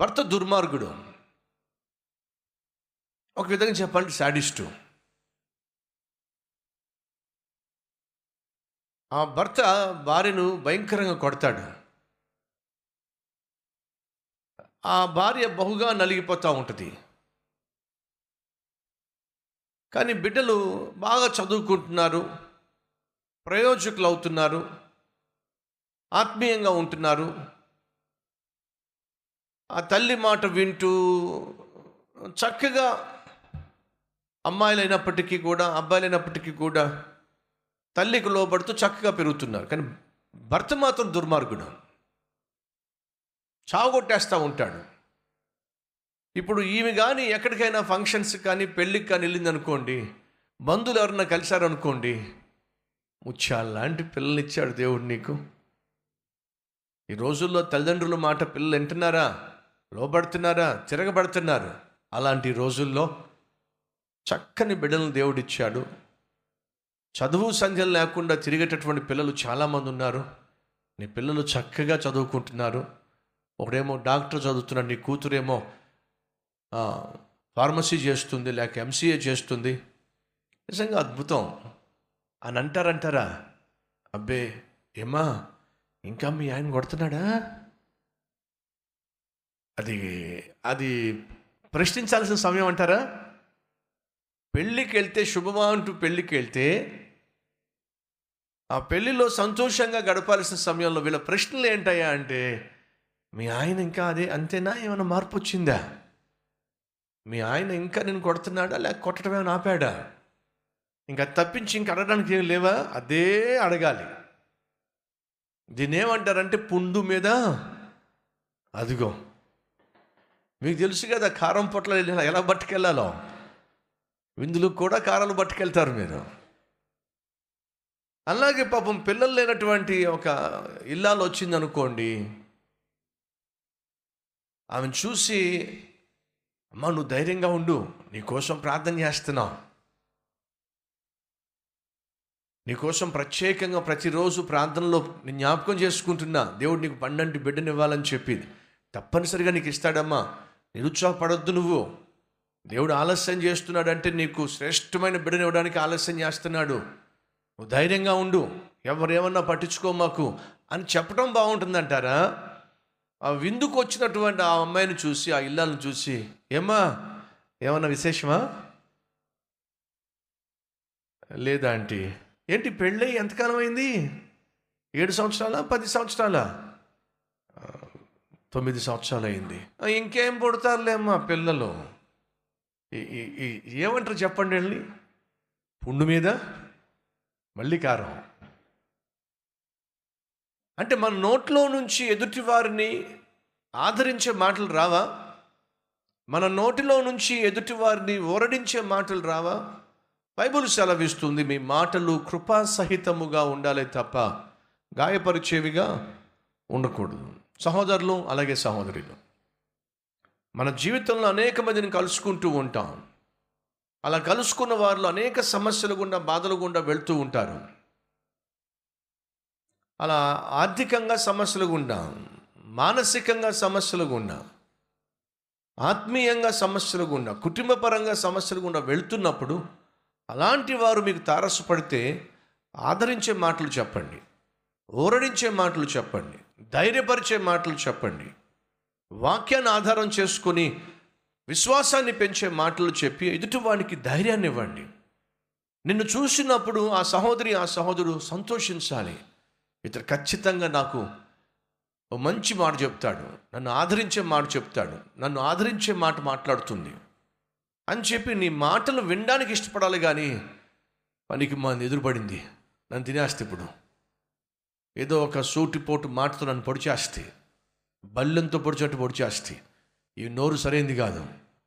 భర్త దుర్మార్గుడు. ఒక విధంగా చెప్పాలంటే శాడిస్టు ఆ భర్త భార్యను భయంకరంగా కొడతాడు. ఆ భార్య బహుగా నలిగిపోతూ ఉంటుంది. కానీ బిడ్డలు బాగా చదువుకుంటున్నారు. ప్రయోజకులు అవుతున్నారు ఆత్మీయంగా ఉంటున్నారు. ఆ తల్లి మాట వింటూ చక్కగా అమ్మాయిలైనప్పటికీ కూడా అబ్బాయిలైనప్పటికీ కూడా తల్లికి లోబడుతూ చక్కగా పెరుగుతున్నారు. కానీ భర్త మాత్రం దుర్మార్గుడు. చావగొట్టేస్తూ ఉంటాడు. ఇప్పుడు ఈమె కానీ ఎక్కడికైనా ఫంక్షన్స్ కానీ పెళ్ళికి కానీ వెళ్ళింది అనుకోండి బంధువులు ఎవరన్నా కలిశారనుకోండి ముచ్చాలాంటి పిల్లలు ఇచ్చాడు దేవుడు నీకు. ఈ రోజుల్లో తల్లిదండ్రుల మాట పిల్లలు వింటున్నారా? లోబడుతున్నారా? తిరగబడుతున్నారు అలాంటి రోజుల్లో చక్కని బిడ్డలను దేవుడిచ్చాడు. చదువు సంధ్యలు లేకుండా తిరిగేటటువంటి పిల్లలు చాలామంది ఉన్నారు. నీ పిల్లలు చక్కగా చదువుకుంటున్నారు. ఒకడేమో డాక్టర్ చదువుతున్నాడు. నీ కూతురేమో ఫార్మసీ చేస్తుంది లేక ఎంసీఏ చేస్తుంది. నిజంగా అద్భుతం. అని అంటారంటారా? అబ్బే ఏమా ఇంకా మీ ఆయన కొడుతున్నాడా? అది అది ప్రశ్నించాల్సిన సమయం అంటారా? పెళ్ళికి వెళ్తే శుభమా అంటూ పెళ్ళికి వెళ్తే ఆ పెళ్ళిలో సంతోషంగా గడపాల్సిన సమయంలో వీళ్ళ ప్రశ్నలు ఏంటయ్యా అంటే మీ ఆయన ఇంకా అదే అంతేనా? ఏమైనా మార్పు వచ్చిందా? మీ ఆయన ఇంకా నేను కొడుతున్నాడా? లేక కొట్టడం ఏమైనా ఆపాడా? ఇంకా తప్పించి ఇంక అడగడానికి ఏం లేవా? అదే అడగాలి. దీన్ని ఏమంటారంటే పుండు మీద అదిగో. మీకు తెలుసు కదా కారం పొట్ల ఎలా- ఎలా పట్టుకెళ్ళాలో? విందులు కూడా కారాలు పట్టుకెళ్తారు మీరు. అలాగే పాపం పిల్లలు లేనటువంటి ఒక ఇల్లాలు వచ్చింది అనుకోండి ఆమెను చూసి అమ్మ నువ్వు ధైర్యంగా ఉండు నీకోసం ప్రార్థన చేస్తున్నావు నీకోసం ప్రత్యేకంగా ప్రతిరోజు ప్రార్థనలో నేను జ్ఞాపకం చేసుకుంటున్నా. దేవుడు నీకు పండంటి బిడ్డనివ్వాలని చెప్పి. తప్పనిసరిగా నీకు ఇస్తాడమ్మా. నిరుత్సాహపడొద్దు నువ్వు. దేవుడు ఆలస్యం చేస్తున్నాడంటే నీకు శ్రేష్టమైన బిడ్డని ఇవ్వడానికి ఆలస్యం చేస్తున్నాడు. నువ్వు ధైర్యంగా ఉండు. ఎవరేమన్నా పట్టించుకో మాకు అని చెప్పడం బాగుంటుందంటారా? ఆ విందుకు వచ్చినటువంటి ఆ అమ్మాయిని చూసి ఆ ఇల్లాలను చూసి ఏమ్మా ఏమన్నా విశేషమా? లేదా ఆంటీ. ఏంటి పెళ్ళై ఎంతకాలం అయింది? ఏడు సంవత్సరాలా? పది సంవత్సరాలా? తొమ్మిది సంవత్సరాలు అయింది ఇంకేం పుడతారులేమ్మా పిల్లలు? ఈ- ఈ- ఏమంటారు చెప్పండి వెళ్ళి? పుండు మీద మళ్ళీ కారం. అంటే మన నోట్లో నుంచి ఎదుటి వారిని ఆదరించే మాటలు రావా? మన నోటిలో నుంచి ఎదుటి వారిని ఓరడించే మాటలు రావా? బైబుల్ సెలవిస్తుంది మీ మాటలు కృపాసహితముగా ఉండాలి తప్ప గాయపరిచేవిగా ఉండకూడదు. సహోదరులు అలాగే సహోదరులు. మన జీవితంలో అనేక మందిని కలుసుకుంటూ ఉంటాం. అలా కలుసుకున్న వారిలో అనేక సమస్యలు గుండా బాధలు గుండా వెళ్తూ ఉంటారు. అలా ఆర్థికంగా సమస్యలు గుండా మానసికంగా సమస్యలు గుండా ఆత్మీయంగా సమస్యలు గుండా కుటుంబపరంగా సమస్యలు గుండా వెళ్తున్నప్పుడు అలాంటి వారు మీకు తారసపడితే ఆదరించే మాటలు చెప్పండి. ఊరడించే మాటలు చెప్పండి. ధైర్యపరిచే మాటలు చెప్పండి. వాక్యాన్ని ఆధారం చేసుకొని విశ్వాసాన్ని పెంచే మాటలు చెప్పి ఎదుటివానికి ధైర్యాన్ని ఇవ్వండి. నిన్ను చూసినప్పుడు ఆ సహోదరి ఆ సహోదరుడు సంతోషించాలి. ఇతడు ఖచ్చితంగా నాకు ఓ మంచి మాట చెప్తాడు. నన్ను ఆదరించే మాట చెప్తాడు. నన్ను ఆదరించే మాట మాట్లాడుతుంది. అని చెప్పి నీ మాటలు వినడానికి ఇష్టపడాలి కానీ పనికి మా ఎదురుపడింది. నన్ను తినేస్తే ఇప్పుడు. ఏదో ఒక సూటిపోటు మాటతో నన్ను పొడిచేస్తే బల్లెంతో పొడిచేట్టు పొడిచేస్తే ఈ నోరు సరైంది కాదు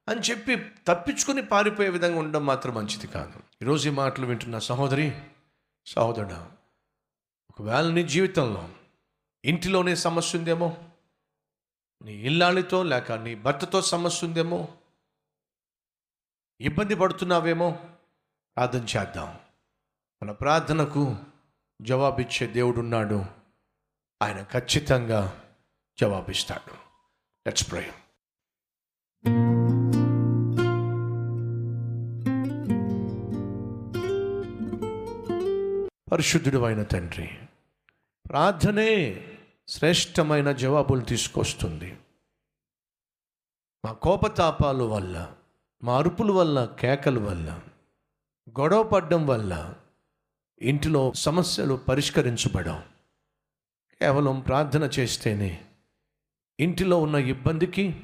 అని చెప్పి తప్పించుకుని పారిపోయే విధంగా ఉండడం మాత్రం మంచిది కాదు. ఈరోజు ఈ మాటలు వింటున్న సహోదరి సహోదరుడు ఒకవేళ నీ జీవితంలో ఇంటిలోనే సమస్య ఉందేమో నీ ఇల్లాళ్ళతో లేక నీ భర్తతో సమస్య ఉందేమో ఇబ్బంది పడుతున్నావేమో ప్రార్థన చేద్దాం. మన ప్రార్థనకు జవాబిచ్చే దేవుడున్నాడు. ఆయన ఖచ్చితంగా జవాబిస్తాడు. లెట్స్ ప్రే పరిశుద్ధుడు అయిన తండ్రి ప్రార్థనే శ్రేష్టమైన జవాబులు తీసుకొస్తుంది. మా కోపతాపాల వల్ల మా అరుపుల వల్ల కేకల వల్ల గొడవ పడ్డం వల్ల ఇంటిలో సమస్యలు పరిష్కరించబడవు. కేవలం ప్రార్థన చేస్తేనే ఇంటిలో ఉన్న ఇబ్బందికి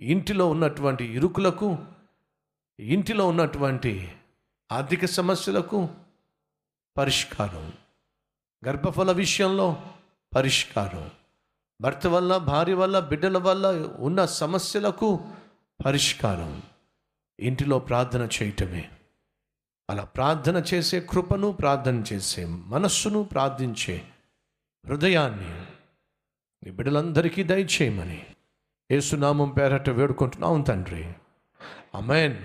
ఇంటిలో ఉన్నటువంటి ఇరుకులకు ఇంటిలో ఉన్నటువంటి ఆర్థిక సమస్యలకు పరిష్కారం. గర్భఫల విషయంలో పరిష్కారం. భర్త వల్ల భార్య వల్ల బిడ్డల వల్ల ఉన్న సమస్యలకు పరిష్కారం. ఇంటిలో ప్రార్థన చేయటమే. అలా ప్రార్థన చేసే కృపను ప్రార్థన చేసే మనస్సును ప్రార్థించే హృదయాన్ని నీ బిడ్డలందరికీ దయచేయమని ఏసునామం పేరట వేడుకుంటున్నాం తండ్రి. అమెన్